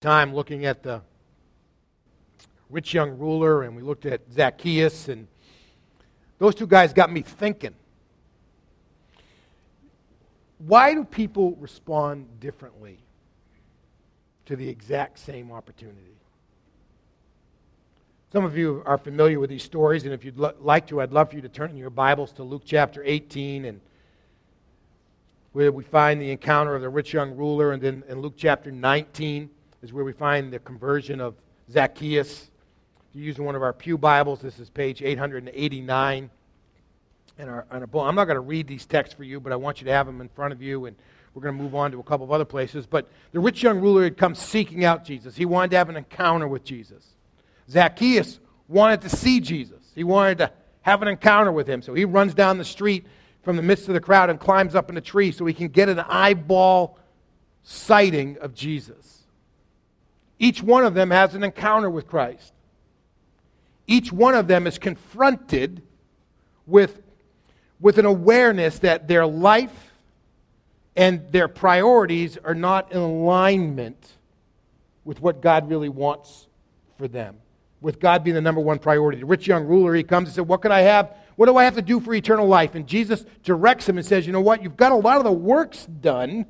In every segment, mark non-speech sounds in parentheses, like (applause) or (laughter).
time looking at the rich young ruler and we looked at Zacchaeus, and those two guys got me thinking. Why do people respond differently to the exact same opportunity? Some of you are familiar with these stories, and if you'd lo- like to, I'd love for you to turn in your Bibles to Luke chapter 18 and where we find the encounter of the rich young ruler, and then in Luke chapter 19 is where we find the conversion of Zacchaeus. If you're using one of our Pew Bibles, this is page 889 in our, in. I'm not going to read these texts for you, but I want you to have them in front of you, and we're going to move on to a couple of other places. But the rich young ruler had come seeking out Jesus. He wanted to have an encounter with Jesus. Zacchaeus wanted to see Jesus. He wanted to have an encounter with him. So he runs down the street from the midst of the crowd and climbs up in a tree so he can get an eyeball sighting of Jesus. Each one of them has an encounter with Christ. Each one of them is confronted with, with an awareness that their life and their priorities are not in alignment with what God really wants for them, with God being the number one priority. The rich young ruler, he comes and says, What can I have? What do I have to do for eternal life? And Jesus directs him and says, You know what? You've got a lot of the works done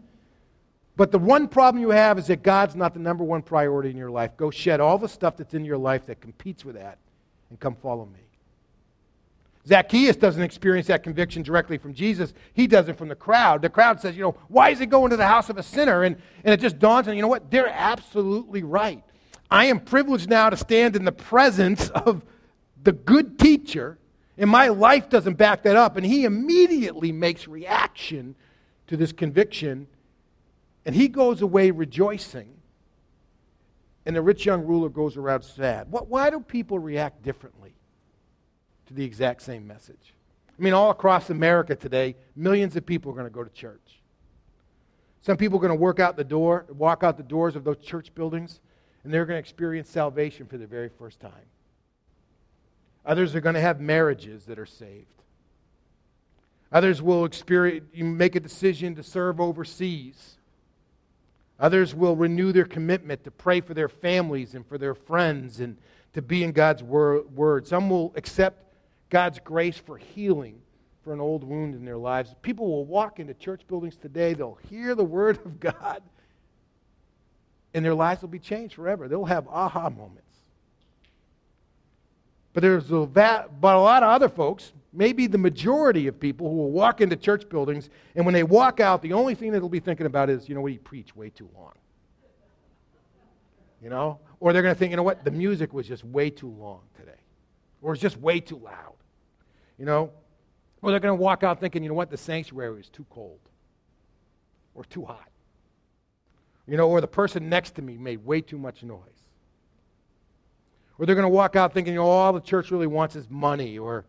but the one problem you have is that God's not the number one priority in your life. Go shed all the stuff that's in your life that competes with that and come follow me. Zacchaeus doesn't experience that conviction directly from Jesus. He does it from the crowd. The crowd says, you know, why is he going to the house of a sinner? And, and it just dawns on you know what? They're absolutely right. I am privileged now to stand in the presence of the good teacher, and my life doesn't back that up. And he immediately makes reaction to this conviction and he goes away rejoicing, and the rich young ruler goes around sad. What, why do people react differently to the exact same message? I mean, all across America today, millions of people are going to go to church. Some people are going to work out the door, walk out the doors of those church buildings, and they're going to experience salvation for the very first time. Others are going to have marriages that are saved. Others will experience, you make a decision to serve overseas. Others will renew their commitment to pray for their families and for their friends and to be in God's word. Some will accept God's grace for healing for an old wound in their lives. People will walk into church buildings today, they'll hear the word of God, and their lives will be changed forever. They'll have aha moments. But there's a, but a lot of other folks maybe the majority of people who will walk into church buildings, and when they walk out, the only thing they'll be thinking about is, you know what, he preached way too long. You know? Or they're going to think, you know what, the music was just way too long today. Or it's just way too loud. You know? Or they're going to walk out thinking, you know what, the sanctuary is too cold. Or too hot. You know, or the person next to me made way too much noise. Or they're going to walk out thinking, you know, all the church really wants is money. Or,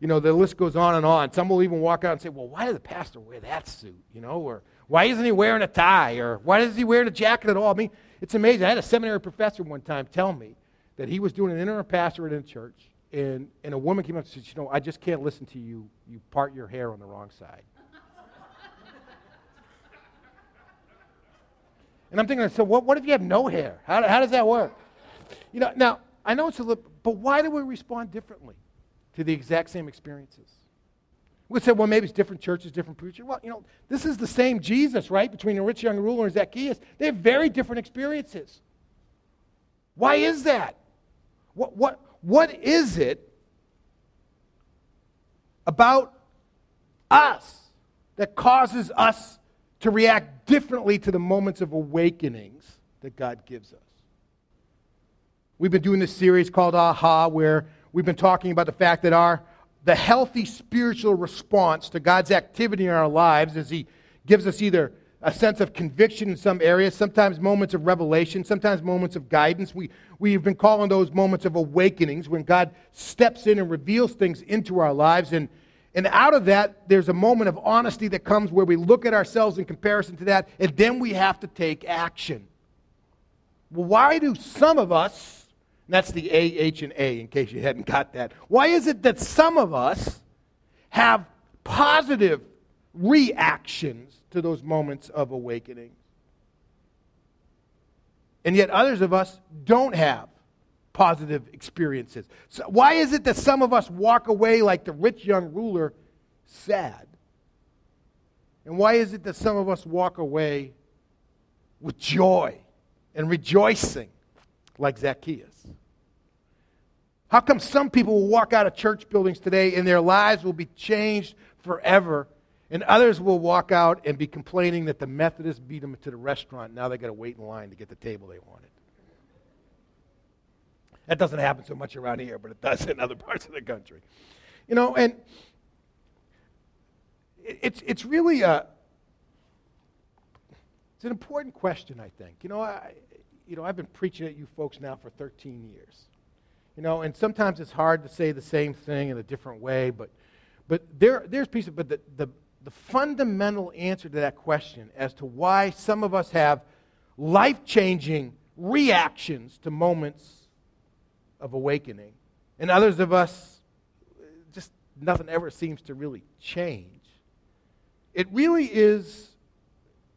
you know, the list goes on and on. Some will even walk out and say, well, why did the pastor wear that suit? You know, or why isn't he wearing a tie? Or why is he wearing a jacket at all? I mean, it's amazing. I had a seminary professor one time tell me that he was doing an interim pastorate in a church, and, and a woman came up and said, you know, I just can't listen to you. You part your hair on the wrong side. and I'm thinking, so what, what if you have no hair? How, how does that work? You know, now, I know it's a little, but why do we respond differently? to the exact same experiences. We say, well, maybe it's different churches, different preachers. Well, you know, this is the same Jesus, right? Between the rich young ruler and Zacchaeus. They have very different experiences. Why is that? What, what, what is it about us that causes us to react differently to the moments of awakenings that God gives us? We've been doing this series called Aha, where we've been talking about the fact that our the healthy spiritual response to God's activity in our lives is He gives us either a sense of conviction in some areas, sometimes moments of revelation, sometimes moments of guidance. We, we've been calling those moments of awakenings when God steps in and reveals things into our lives. And, and out of that, there's a moment of honesty that comes where we look at ourselves in comparison to that, and then we have to take action. Well, why do some of us that's the A, H, and A, in case you hadn't got that. Why is it that some of us have positive reactions to those moments of awakening? And yet others of us don't have positive experiences. So why is it that some of us walk away like the rich young ruler sad? And why is it that some of us walk away with joy and rejoicing like Zacchaeus? How come some people will walk out of church buildings today and their lives will be changed forever, and others will walk out and be complaining that the Methodists beat them to the restaurant. Now they got to wait in line to get the table they wanted. That doesn't happen so much around here, but it does in other parts of the country. You know, and it's, it's really a, it's an important question, I think. You know, I, you know, I've been preaching at you folks now for 13 years. You know, and sometimes it's hard to say the same thing in a different way, but, but there, there's pieces, but the, the, the fundamental answer to that question as to why some of us have life changing reactions to moments of awakening, and others of us, just nothing ever seems to really change. It really is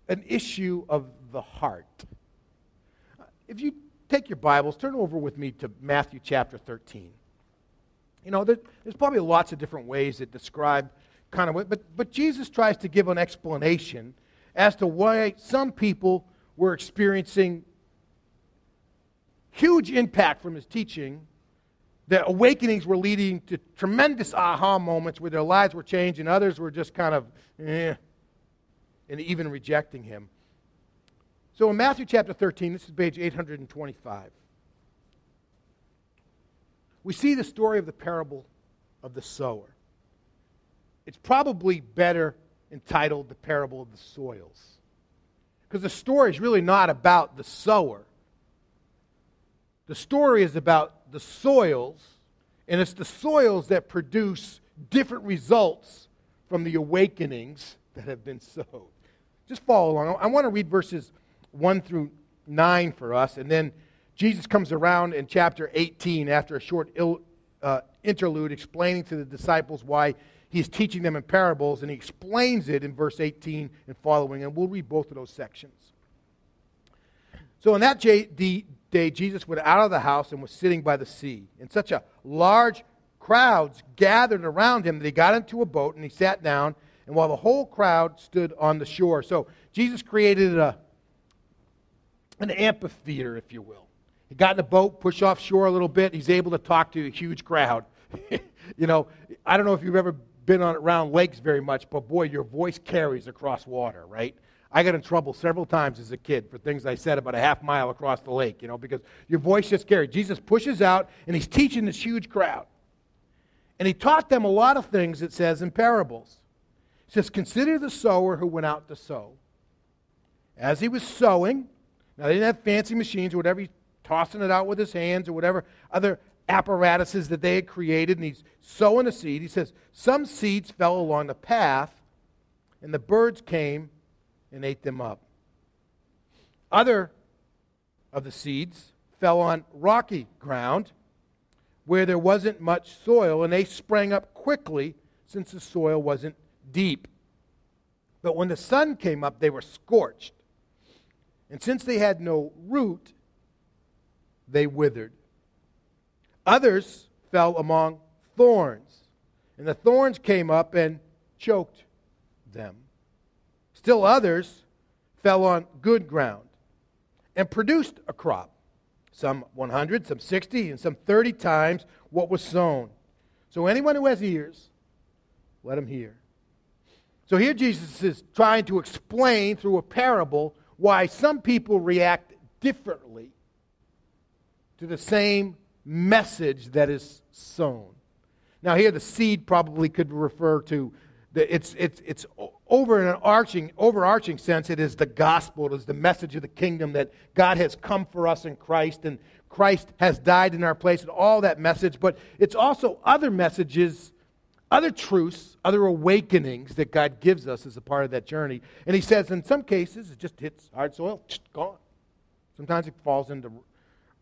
an issue of the heart. If you take your Bibles, turn over with me to Matthew chapter 13. You know, there, there's probably lots of different ways that describe kind of what, but, but Jesus tries to give an explanation as to why some people were experiencing huge impact from his teaching. The awakenings were leading to tremendous aha moments where their lives were changed, and others were just kind of eh, and even rejecting him. So in Matthew chapter 13, this is page 825, we see the story of the parable of the sower. It's probably better entitled the parable of the soils. Because the story is really not about the sower. The story is about the soils, and it's the soils that produce different results from the awakenings that have been sowed. Just follow along. I want to read verses 1 through 9 for us. And then Jesus comes around in chapter 18 after a short uh, interlude explaining to the disciples why he's teaching them in parables. And he explains it in verse 18 and following. And we'll read both of those sections. So on that day, Jesus went out of the house and was sitting by the sea. And such a large crowds gathered around him that he got into a boat and he sat down. And while the whole crowd stood on the shore. So Jesus created a an amphitheater, if you will. He got in a boat, pushed offshore a little bit. He's able to talk to a huge crowd. (laughs) you know, I don't know if you've ever been on around lakes very much, but boy, your voice carries across water, right? I got in trouble several times as a kid for things I said about a half mile across the lake, you know, because your voice just carries. Jesus pushes out and he's teaching this huge crowd. And he taught them a lot of things, it says, in parables. He says, Consider the sower who went out to sow. As he was sowing, now, they didn't have fancy machines or whatever. He's tossing it out with his hands or whatever other apparatuses that they had created, and he's sowing a seed. He says, Some seeds fell along the path, and the birds came and ate them up. Other of the seeds fell on rocky ground where there wasn't much soil, and they sprang up quickly since the soil wasn't deep. But when the sun came up, they were scorched and since they had no root, they withered. Others fell among thorns, and the thorns came up and choked them. Still others fell on good ground and produced a crop, some 100, some 60, and some 30 times what was sown. So anyone who has ears, let him hear. So here Jesus is trying to explain through a parable why some people react differently to the same message that is sown. Now, here the seed probably could refer to the, it's, it's, it's over in an arching, overarching sense, it is the gospel, it is the message of the kingdom that God has come for us in Christ and Christ has died in our place and all that message. But it's also other messages other truths, other awakenings that God gives us as a part of that journey. And he says in some cases it just hits hard soil, gone. Sometimes it falls into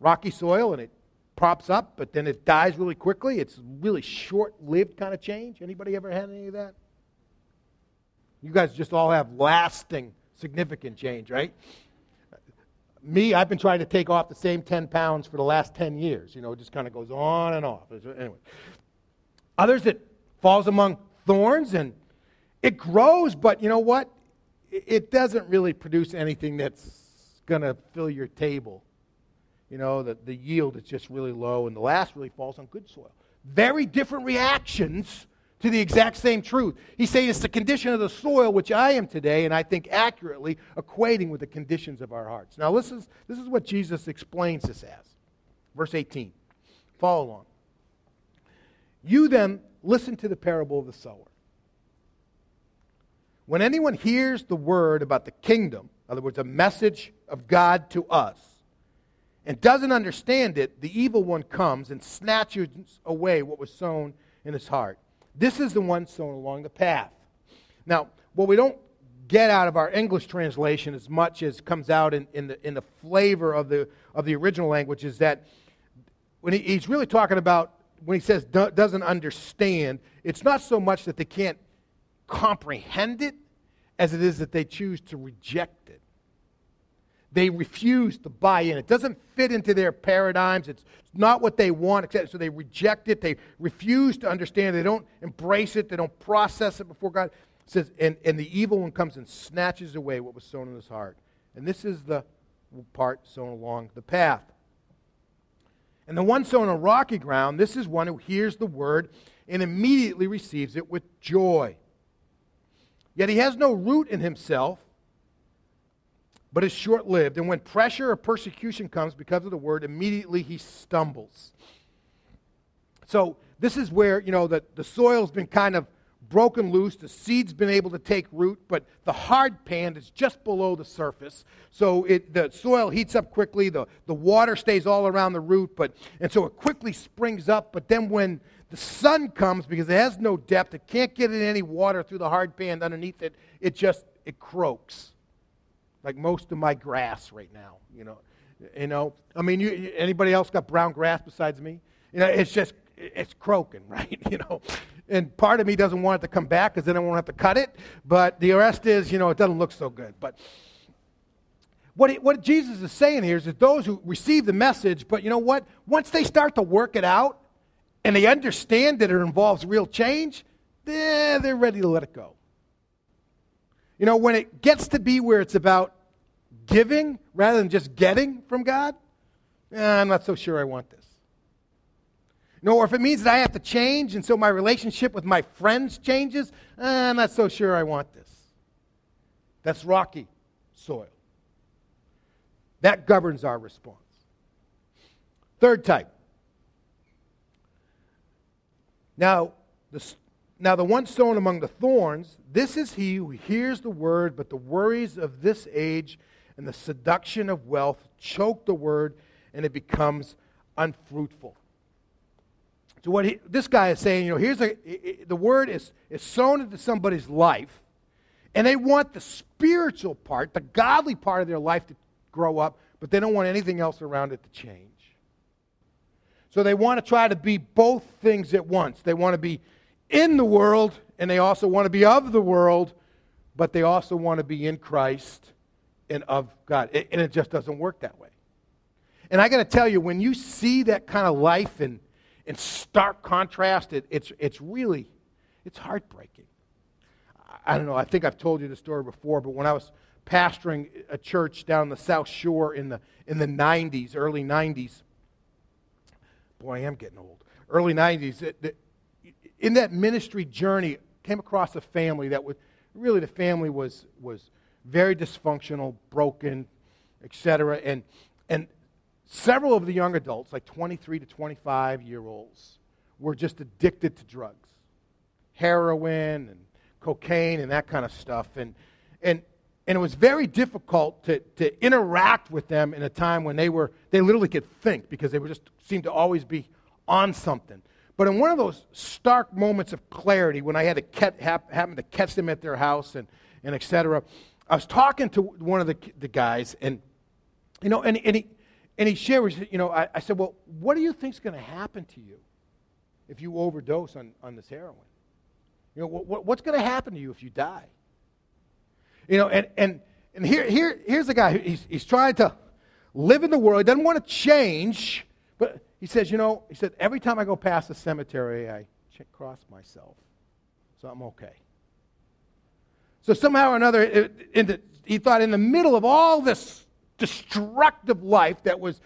rocky soil and it props up, but then it dies really quickly. It's really short-lived kind of change. Anybody ever had any of that? You guys just all have lasting, significant change, right? Me, I've been trying to take off the same 10 pounds for the last 10 years. You know, it just kind of goes on and off. Anyway. Others, it falls among thorns and it grows, but you know what? It doesn't really produce anything that's going to fill your table. You know, the, the yield is just really low, and the last really falls on good soil. Very different reactions to the exact same truth. He's saying it's the condition of the soil which I am today, and I think accurately equating with the conditions of our hearts. Now, this is, this is what Jesus explains this as. Verse 18. Follow along. You then listen to the parable of the sower. When anyone hears the word about the kingdom, in other words, a message of God to us, and doesn't understand it, the evil one comes and snatches away what was sown in his heart. This is the one sown along the path. Now, what we don't get out of our English translation as much as comes out in, in, the, in the flavor of the, of the original language is that when he, he's really talking about, when he says do, doesn't understand, it's not so much that they can't comprehend it as it is that they choose to reject it. They refuse to buy in. It doesn't fit into their paradigms. It's not what they want, so they reject it. They refuse to understand. They don't embrace it. They don't process it before God. It says, and, and the evil one comes and snatches away what was sown in his heart. And this is the part sown along the path. And the one sown on rocky ground, this is one who hears the word and immediately receives it with joy. Yet he has no root in himself but is short lived. And when pressure or persecution comes because of the word, immediately he stumbles. So this is where, you know, the, the soil's been kind of broken loose, the seed's been able to take root, but the hard pan is just below the surface. So it, the soil heats up quickly, the, the water stays all around the root, but and so it quickly springs up, but then when the sun comes, because it has no depth, it can't get in any water through the hard pan underneath it, it just it croaks like most of my grass right now. You know, you know. I mean, you, anybody else got brown grass besides me? You know, it's just it's croaking, (laughs) right? You know, and part of me doesn't want it to come back because then I won't have to cut it. But the rest is, you know, it doesn't look so good. But what, what Jesus is saying here is that those who receive the message, but you know what? Once they start to work it out and they understand that it involves real change, eh, they're ready to let it go. You know, when it gets to be where it's about giving rather than just getting from God, eh, I'm not so sure I want this. Know, or if it means that I have to change and so my relationship with my friends changes, eh, I'm not so sure I want this. That's rocky soil. That governs our response. Third type. Now, the, now, the one sown among the thorns, this is he who hears the word, but the worries of this age and the seduction of wealth choke the word, and it becomes unfruitful. So, what he, this guy is saying, you know, here's a, the word is, is sown into somebody's life, and they want the spiritual part, the godly part of their life to grow up, but they don't want anything else around it to change. So, they want to try to be both things at once. They want to be in the world, and they also want to be of the world, but they also want to be in Christ and of God. And it just doesn't work that way. And I got to tell you, when you see that kind of life in, in stark contrast, it, it's, it's really, it's heartbreaking. I don't know, I think I've told you the story before, but when I was pastoring a church down the South Shore in the, in the 90s, early 90s, boy, I am getting old. Early 90s, it, it, in that ministry journey, came across a family that was really the family was was very dysfunctional, broken, etc. And and several of the young adults, like 23 to 25 year olds, were just addicted to drugs, heroin and cocaine and that kind of stuff. And and and it was very difficult to, to interact with them in a time when they were they literally could think because they were just seemed to always be on something. But in one of those stark moments of clarity, when I had to catch, happen to catch them at their house and, and et cetera, I was talking to one of the, the guys, and, you know, and, and, he, and he shared, you know, I, I said, well, what do you think is going to happen to you if you overdose on, on this heroin? You know, what, what's going to happen to you if you die? You know, and, and, and here, here, here's a guy, he's, he's trying to live in the world. He doesn't want to change. But he says, you know, he said, every time I go past the cemetery, I cross myself. So I'm okay. So somehow or another, it, the, he thought in the middle of all this destructive life that was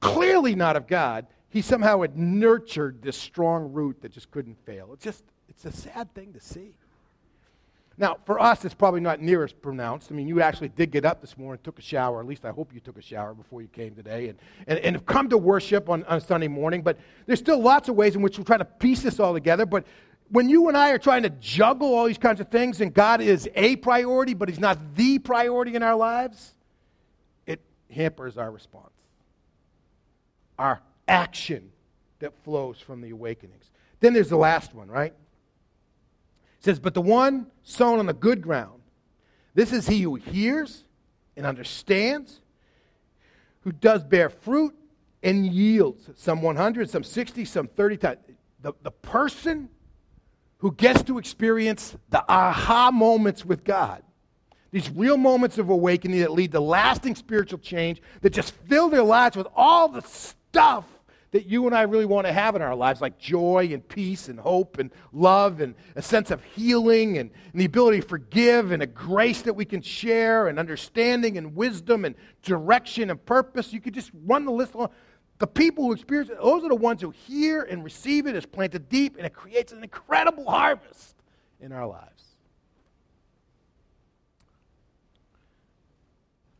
clearly not of God, he somehow had nurtured this strong root that just couldn't fail. It's just, it's a sad thing to see. Now, for us, it's probably not near as pronounced. I mean, you actually did get up this morning, took a shower. At least I hope you took a shower before you came today, and, and, and have come to worship on, on Sunday morning. But there's still lots of ways in which we're trying to piece this all together. But when you and I are trying to juggle all these kinds of things, and God is a priority, but He's not the priority in our lives, hampers our response, our action that flows from the awakenings. Then there's the last one, right? It says, But the one sown on the good ground, this is he who hears and understands, who does bear fruit and yields, some 100, some 60, some 30 times. The, the person who gets to experience the aha moments with God, these real moments of awakening that lead to lasting spiritual change, that just fill their lives with all the stuff that you and I really want to have in our lives, like joy and peace and hope and love and a sense of healing and, and, the ability to forgive and a grace that we can share and understanding and wisdom and direction and purpose. You could just run the list along. The people who experience it, those are the ones who hear and receive it, is planted deep, and it creates an incredible harvest in our lives.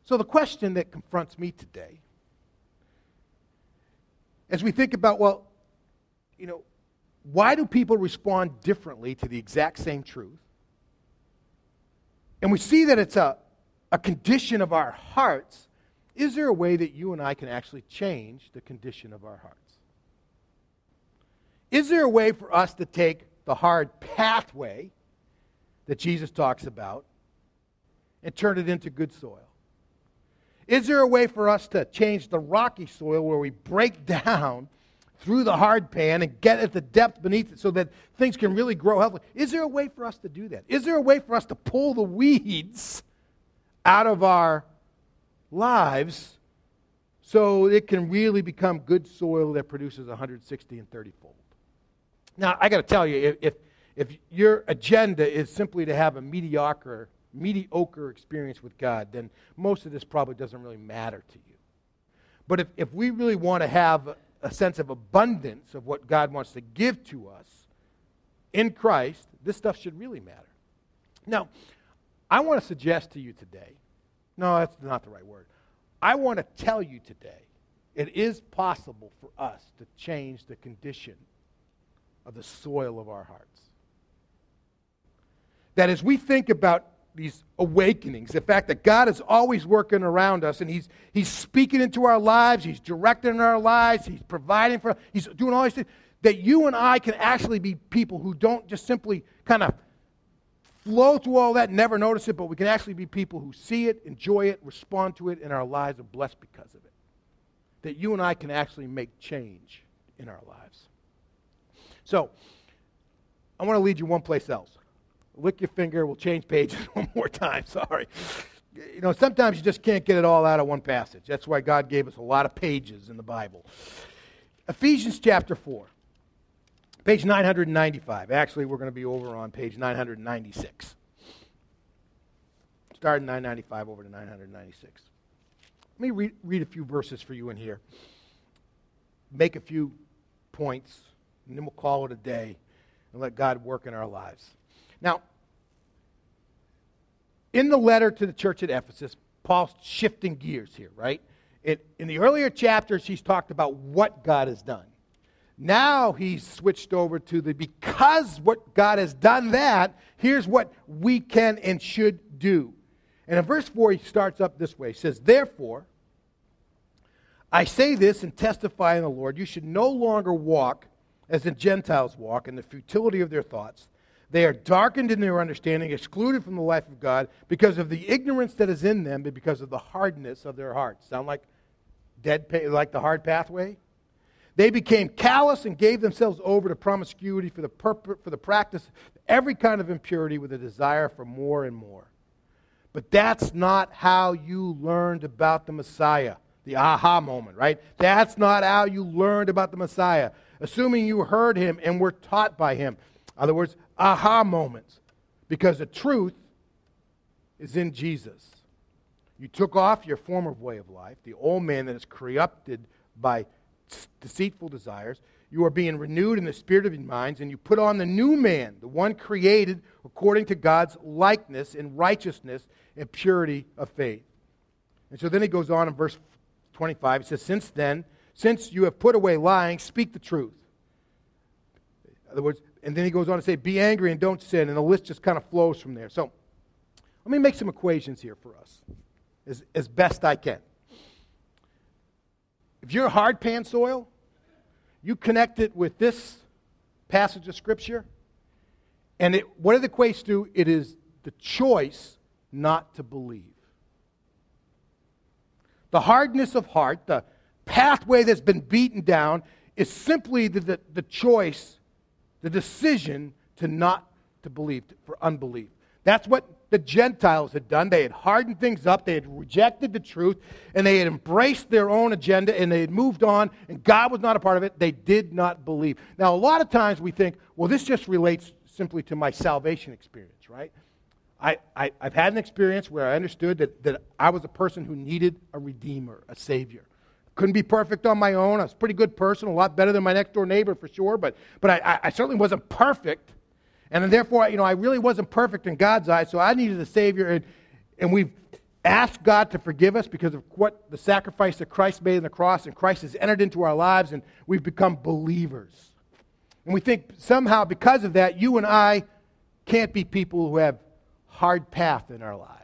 So, the question that confronts me today as we think about, well, you know, why do people respond differently to the exact same truth? And we see that it's a, a condition of our hearts. Is there a way that you and I can actually change the condition of our hearts? Is there a way for us to take the hard pathway that Jesus talks about and turn it into good soil? Is there a way for us to change the rocky soil where we break (laughs) down through the hard pan and get at the depth beneath it so that things can really grow healthily? Is there a way for us to do that? Is there a way for us to pull the weeds out of our lives so it can really become good soil that produces 160 and 30 fold? Now, I got to tell you, if, if your agenda is simply to have a mediocre mediocre experience with God, then most of this probably doesn't really matter to you. But if, if we really want to have a sense of abundance of what God wants to give to us in Christ, this stuff should really matter. Now, I want to suggest to you today, no, that's not the right word. I want to tell you today, it is possible for us to change the condition of the soil of our hearts. That as we think about these awakenings, the fact that God is always working around us and He's, he's speaking into our lives, He's directing our lives, He's providing for us, He's doing all these things, that you and I can actually be people who don't just simply kind of flow through all that, and never notice it, but we can actually be people who see it, enjoy it, respond to it, and our lives are blessed because of it. That you and I can actually make change in our lives. So, I want to lead you one place else lick your finger, we'll change pages (laughs) one more time. Sorry. You know, sometimes you just can't get it all out of one passage. That's why God gave us a lot of pages in the Bible. Ephesians chapter 4, page 995. Actually, we're going to be over on page 996. Start in 995 over to 996. Let me read, read a few verses for you in here, make a few points, and then we'll call it a day and let God work in our lives. Now, in the letter to the church at Ephesus, Paul's shifting gears here, right? It, in the earlier chapters, he's talked about what God has done. Now he's switched over to the because what God has done that, here's what we can and should do. And in verse 4, he starts up this way. He says, Therefore, I say this and testify in the Lord, you should no longer walk as the Gentiles walk in the futility of their thoughts. They are darkened in their understanding, excluded from the life of God because of the ignorance that is in them, but because of the hardness of their hearts. Sound like dead, like the hard pathway? They became callous and gave themselves over to promiscuity for the, purpose, for the practice of every kind of impurity with a desire for more and more. But that's not how you learned about the Messiah. the aha moment, right? That's not how you learned about the Messiah. Assuming you heard him and were taught by him. Other words, aha moments. Because the truth is in Jesus. You took off your former way of life, the old man that is corrupted by deceitful desires. You are being renewed in the spirit of your minds, and you put on the new man, the one created according to God's likeness in righteousness and purity of faith. And so then he goes on in verse 25. He says, Since then, since you have put away lying, speak the truth. In other words, and then he goes on to say, Be angry and don't sin. And the list just kind of flows from there. So let me make some equations here for us as, as best I can. If you're hard pan soil, you connect it with this passage of Scripture, and it, what it equates to, it is the choice not to believe. The hardness of heart, the pathway that's been beaten down, is simply the, the, the choice, the decision to not to believe, for unbelief. That's what the Gentiles had done. They had hardened things up, they had rejected the truth, and they had embraced their own agenda, and they had moved on, and God was not a part of it. They did not believe. Now, a lot of times we think, well, this just relates simply to my salvation experience, right? I, I, have had an experience where I understood that, that I was a person who needed a redeemer, a savior. Couldn't be perfect on my own. I was a pretty good person, a lot better than my next door neighbor for sure, but, but I, I certainly wasn't perfect. And therefore, you know, I really wasn't perfect in God's eyes, so I needed a Savior. And, and we've asked God to forgive us because of what the sacrifice that Christ made on the cross, and Christ has entered into our lives, and we've become believers. And we think somehow because of that, you and I can't be people who have hard path in our lives.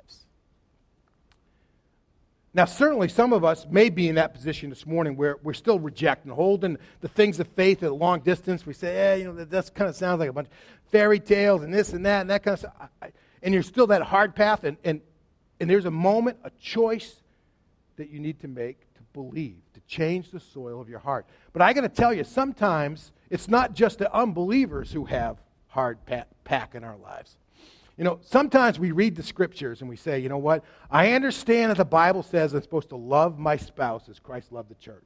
Now, certainly some of us may be in that position this morning where we're still rejecting, holding the things of faith at a long distance. We say, yeah, you know, that, that kind of sounds like a bunch of fairy tales and this and that and that kind of stuff. And you're still that hard path, and, and, and there's a moment, a choice that you need to make to believe, to change the soil of your heart. But I got to tell you, sometimes it's not just the unbelievers who have hard pack in our lives. You know, sometimes we read the scriptures and we say, you know what? I understand that the Bible says I'm supposed to love my spouse as Christ loved the church.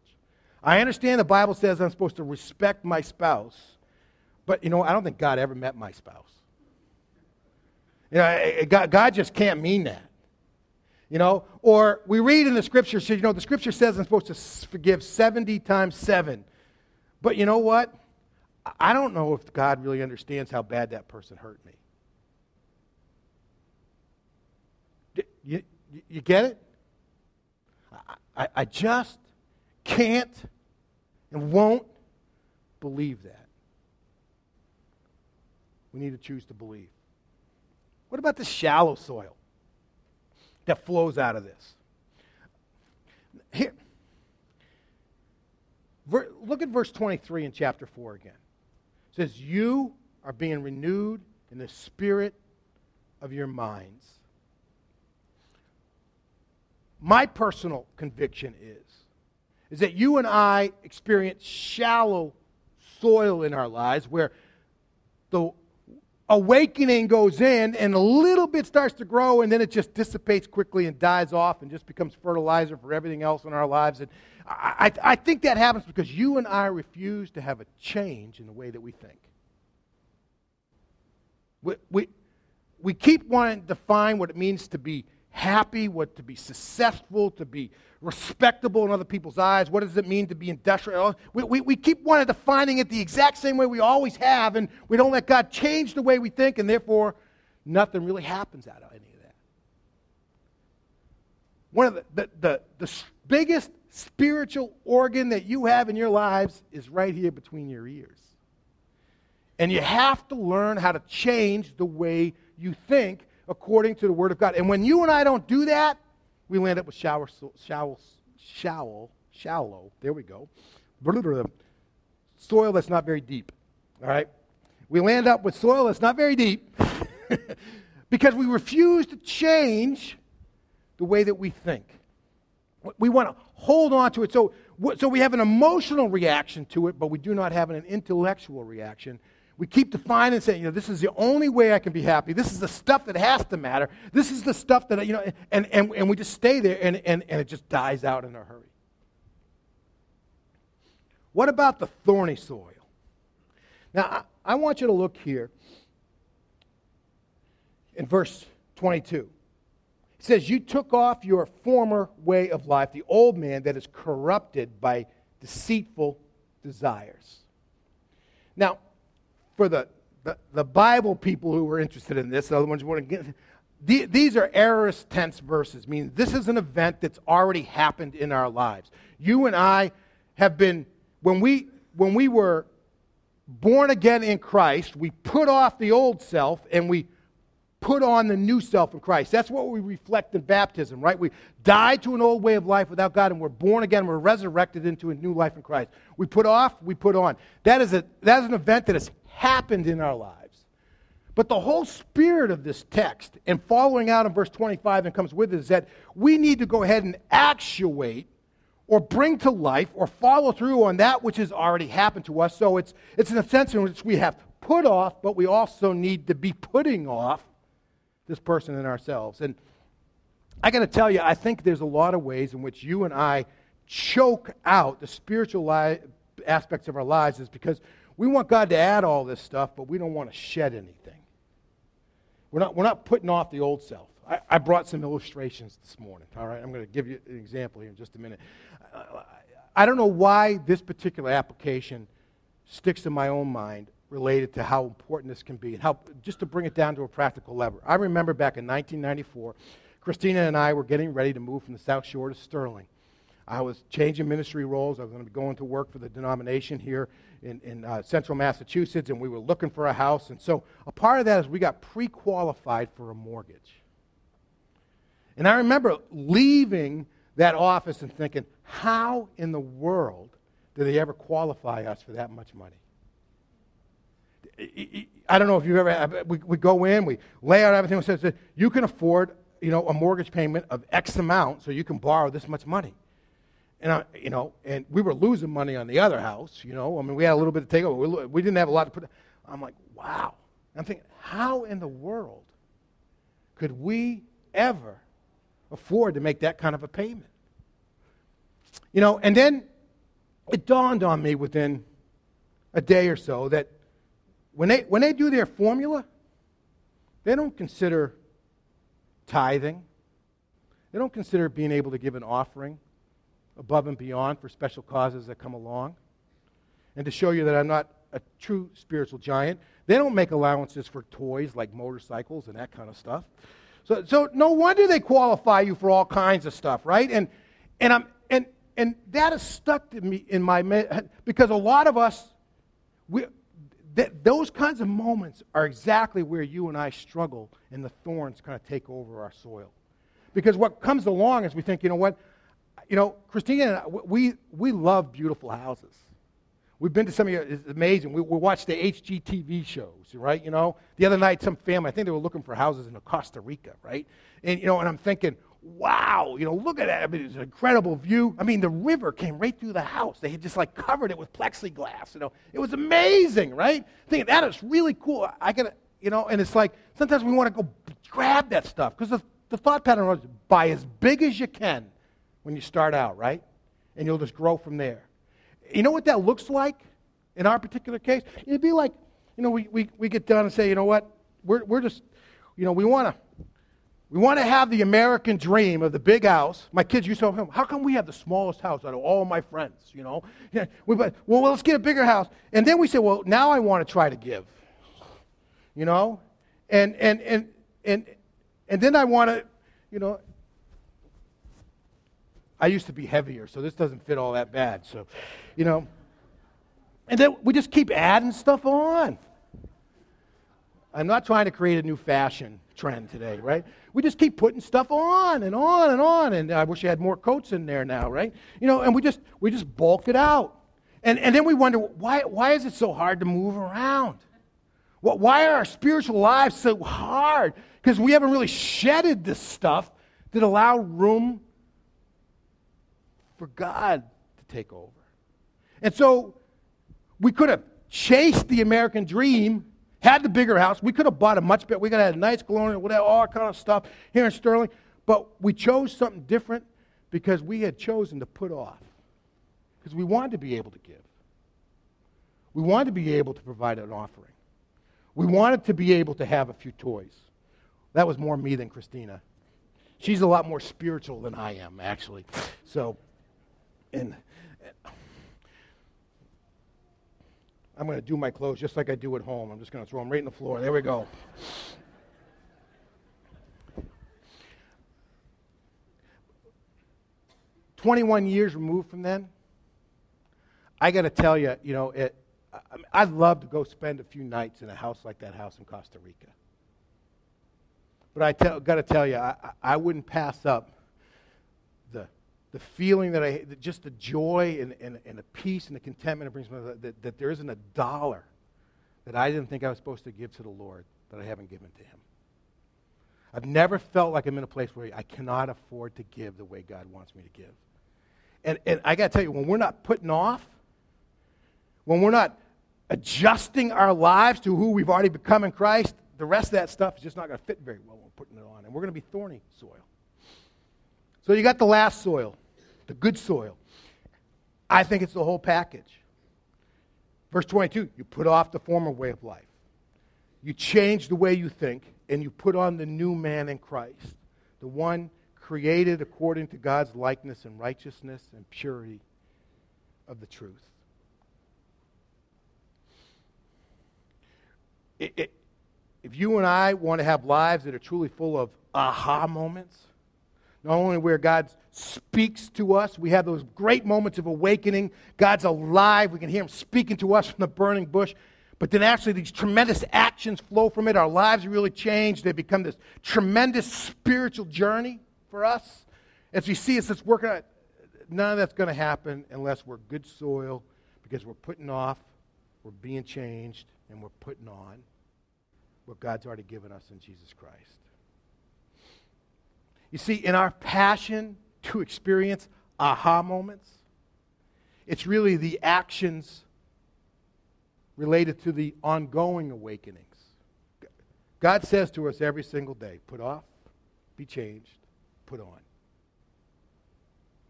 I understand the Bible says I'm supposed to respect my spouse. But, you know, I don't think God ever met my spouse. You know, God, God just can't mean that. You know, or we read in the scripture, you know, the scripture says I'm supposed to forgive 70 times 7. But you know what? I don't know if God really understands how bad that person hurt me. You, you get it? I, I just can't and won't believe that. We need to choose to believe. What about the shallow soil that flows out of this? Here, look at verse 23 in chapter 4 again. It says, You are being renewed in the spirit of your minds my personal conviction is is that you and I experience shallow soil in our lives where the awakening goes in and a little bit starts to grow and then it just dissipates quickly and dies off and just becomes fertilizer for everything else in our lives. And I, I, I think that happens because you and I refuse to have a change in the way that we think. We, we, we keep wanting to define what it means to be happy, what to be successful, to be respectable in other people's eyes. What does it mean to be industrial? We, we, we keep wanting defining it the exact same way we always have, and we don't let God change the way we think, and therefore nothing really happens out of any of that. One of the, the, the, the biggest spiritual organ that you have in your lives is right here between your ears. And you have to learn how to change the way you think according to the Word of God. And when you and I don't do that, we land up with shower, shallow, shallow, shallow, there we go, soil that's not very deep. All right? We land up with soil that's not very deep (laughs) because we refuse to change the way that we think. We want to hold on to it. So, so we have an emotional reaction to it, but we do not have an intellectual reaction we keep defining and saying, you know, this is the only way I can be happy. This is the stuff that has to matter. This is the stuff that, you know, and, and, and we just stay there and, and, and it just dies out in a hurry. What about the thorny soil? Now, I, I want you to look here in verse 22. It says, You took off your former way of life, the old man that is corrupted by deceitful desires. Now, for the, the, the Bible people who were interested in this, the other ones who want to get, these are aorist tense verses, meaning this is an event that's already happened in our lives. You and I have been, when we, when we were born again in Christ, we put off the old self and we put on the new self in Christ. That's what we reflect in baptism, right? We died to an old way of life without God and we're born again, we're resurrected into a new life in Christ. We put off, we put on. That is, a, that is an event that has happened in our lives. But the whole spirit of this text and following out in verse 25 and comes with it is that we need to go ahead and actuate or bring to life or follow through on that which has already happened to us. So it's, it's in a sense in which we have put off, but we also need to be putting off this person and ourselves. And I got to tell you, I think there's a lot of ways in which you and I choke out the spiritual li- aspects of our lives is because we want God to add all this stuff, but we don't want to shed anything. We're not, we're not putting off the old self. I, I brought some illustrations this morning. All right, I'm going to give you an example here in just a minute. I don't know why this particular application sticks in my own mind related to how important this can be and how just to bring it down to a practical level. I remember back in 1994, Christina and I were getting ready to move from the South Shore to Sterling. I was changing ministry roles. I was going to be going to work for the denomination here in, in uh, central Massachusetts, and we were looking for a house. And so a part of that is we got pre qualified for a mortgage. And I remember leaving that office and thinking, how in the world do they ever qualify us for that much money? I don't know if you've ever, we, we go in, we lay out everything, and says you can afford, you know, a mortgage payment of X amount, so you can borrow this much money. And, I, you know, and we were losing money on the other house, you know. I mean, we had a little bit to take over. We, we didn't have a lot to put. I'm like, wow. I'm thinking, how in the world could we ever afford to make that kind of a payment? You know, and then it dawned on me within a day or so that when they, when they do their formula, they don't consider tithing. They don't consider being able to give an offering above and beyond for special causes that come along. And to show you that I'm not a true spiritual giant, they don't make allowances for toys like motorcycles and that kind of stuff. So, so no wonder they qualify you for all kinds of stuff, right? And, and, I'm, and, and that has stuck to me in my because a lot of us, we, that those kinds of moments are exactly where you and I struggle and the thorns kind of take over our soil. Because what comes along is we think, you know what, you know, Christina and I, we, we love beautiful houses. We've been to some of your, it's amazing. We, we watch the HGTV shows, right? You know, the other night, some family, I think they were looking for houses in Costa Rica, right? And, you know, and I'm thinking, wow, you know, look at that. I mean, it's an incredible view. I mean, the river came right through the house. They had just like covered it with plexiglass, you know. It was amazing, right? Thinking, that is really cool. I got to, you know, and it's like sometimes we want to go grab that stuff because the, the thought pattern was buy as big as you can when you start out, right? And you'll just grow from there. You know what that looks like in our particular case? It'd be like, you know, we, we, we get done and say, you know what, we're, we're just, you know, we want to we want to have the American dream of the big house. My kids used to say, how come we have the smallest house out of all my friends, you know? (laughs) Yeah, we, but, well, let's get a bigger house. And then we say, well, now I want to try to give, you know? And, and, and, and, and then I want to, you know, I used to be heavier, so this doesn't fit all that bad. So, you know, and then we just keep adding stuff on. I'm not trying to create a new fashion trend today, right? We just keep putting stuff on and on and on. And I wish I had more coats in there now, right? You know, and we just we just bulk it out. And, and then we wonder why, why is it so hard to move around? Why are our spiritual lives so hard? Because we haven't really shedded this stuff that allow room for God to take over. And so we could have chased the American dream had the bigger house. We could have bought a much better, we could have had a nice colonial, whatever, all kind of stuff here in Sterling. But we chose something different because we had chosen to put off. Because we wanted to be able to give. We wanted to be able to provide an offering. We wanted to be able to have a few toys. That was more me than Christina. She's a lot more spiritual than I am, actually. So, and, uh, I'm going to do my clothes just like I do at home. I'm just going to throw them right in the floor. There we go. 21 years removed from then, I got to tell you, you know, it, I'd love to go spend a few nights in a house like that house in Costa Rica. But I got to tell you, I, I wouldn't pass up the, feeling that I, just the joy and, and, and the peace and the contentment it brings me, that, that there isn't a dollar that I didn't think I was supposed to give to the Lord that I haven't given to Him. I've never felt like I'm in a place where I cannot afford to give the way God wants me to give. And, and I got to tell you, when we're not putting off, when we're not adjusting our lives to who we've already become in Christ, the rest of that stuff is just not going to fit very well when we're putting it on. And we're going to be thorny soil. So you got the last soil, the good soil. I think it's the whole package. Verse 22 you put off the former way of life, you change the way you think, and you put on the new man in Christ, the one created according to God's likeness and righteousness and purity of the truth. It, it, if you and I want to have lives that are truly full of aha moments, not only where God speaks to us, we have those great moments of awakening. God's alive. We can hear Him speaking to us from the burning bush. But then actually, these tremendous actions flow from it. Our lives really change. They become this tremendous spiritual journey for us. As we see it's working out, none of that's going to happen unless we're good soil because we're putting off, we're being changed, and we're putting on what God's already given us in Jesus Christ. You see, in our passion to experience aha moments, it's really the actions related to the ongoing awakenings. God says to us every single day put off, be changed, put on.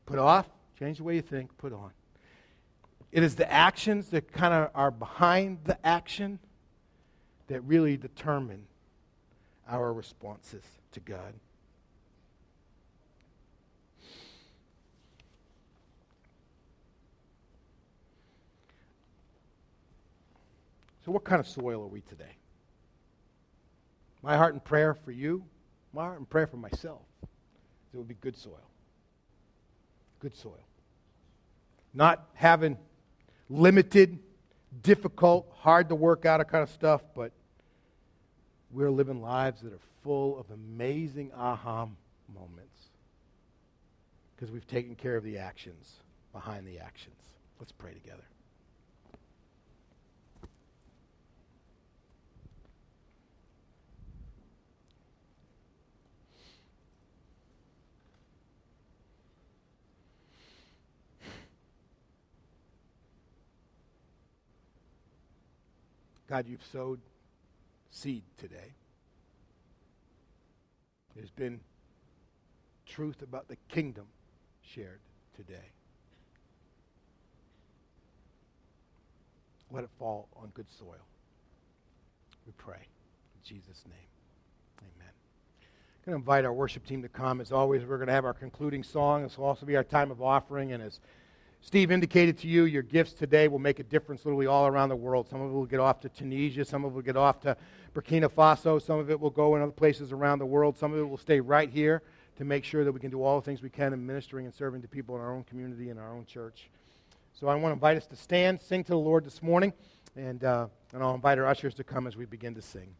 Put off, change the way you think, put on. It is the actions that kind of are behind the action that really determine our responses to God. So, what kind of soil are we today? My heart and prayer for you, my heart and prayer for myself it would be good soil. Good soil. Not having limited, difficult, hard to work out kind of stuff, but we're living lives that are full of amazing aha moments because we've taken care of the actions behind the actions. Let's pray together. God, you've sowed seed today. There's been truth about the kingdom shared today. Let it fall on good soil. We pray. In Jesus' name. Amen. I'm going to invite our worship team to come. As always, we're going to have our concluding song. This will also be our time of offering. And as Steve indicated to you, your gifts today will make a difference literally all around the world. Some of it will get off to Tunisia, some of it will get off to Burkina Faso, some of it will go in other places around the world, some of it will stay right here to make sure that we can do all the things we can in ministering and serving to people in our own community and our own church. So I want to invite us to stand, sing to the Lord this morning, and, uh, and I'll invite our ushers to come as we begin to sing.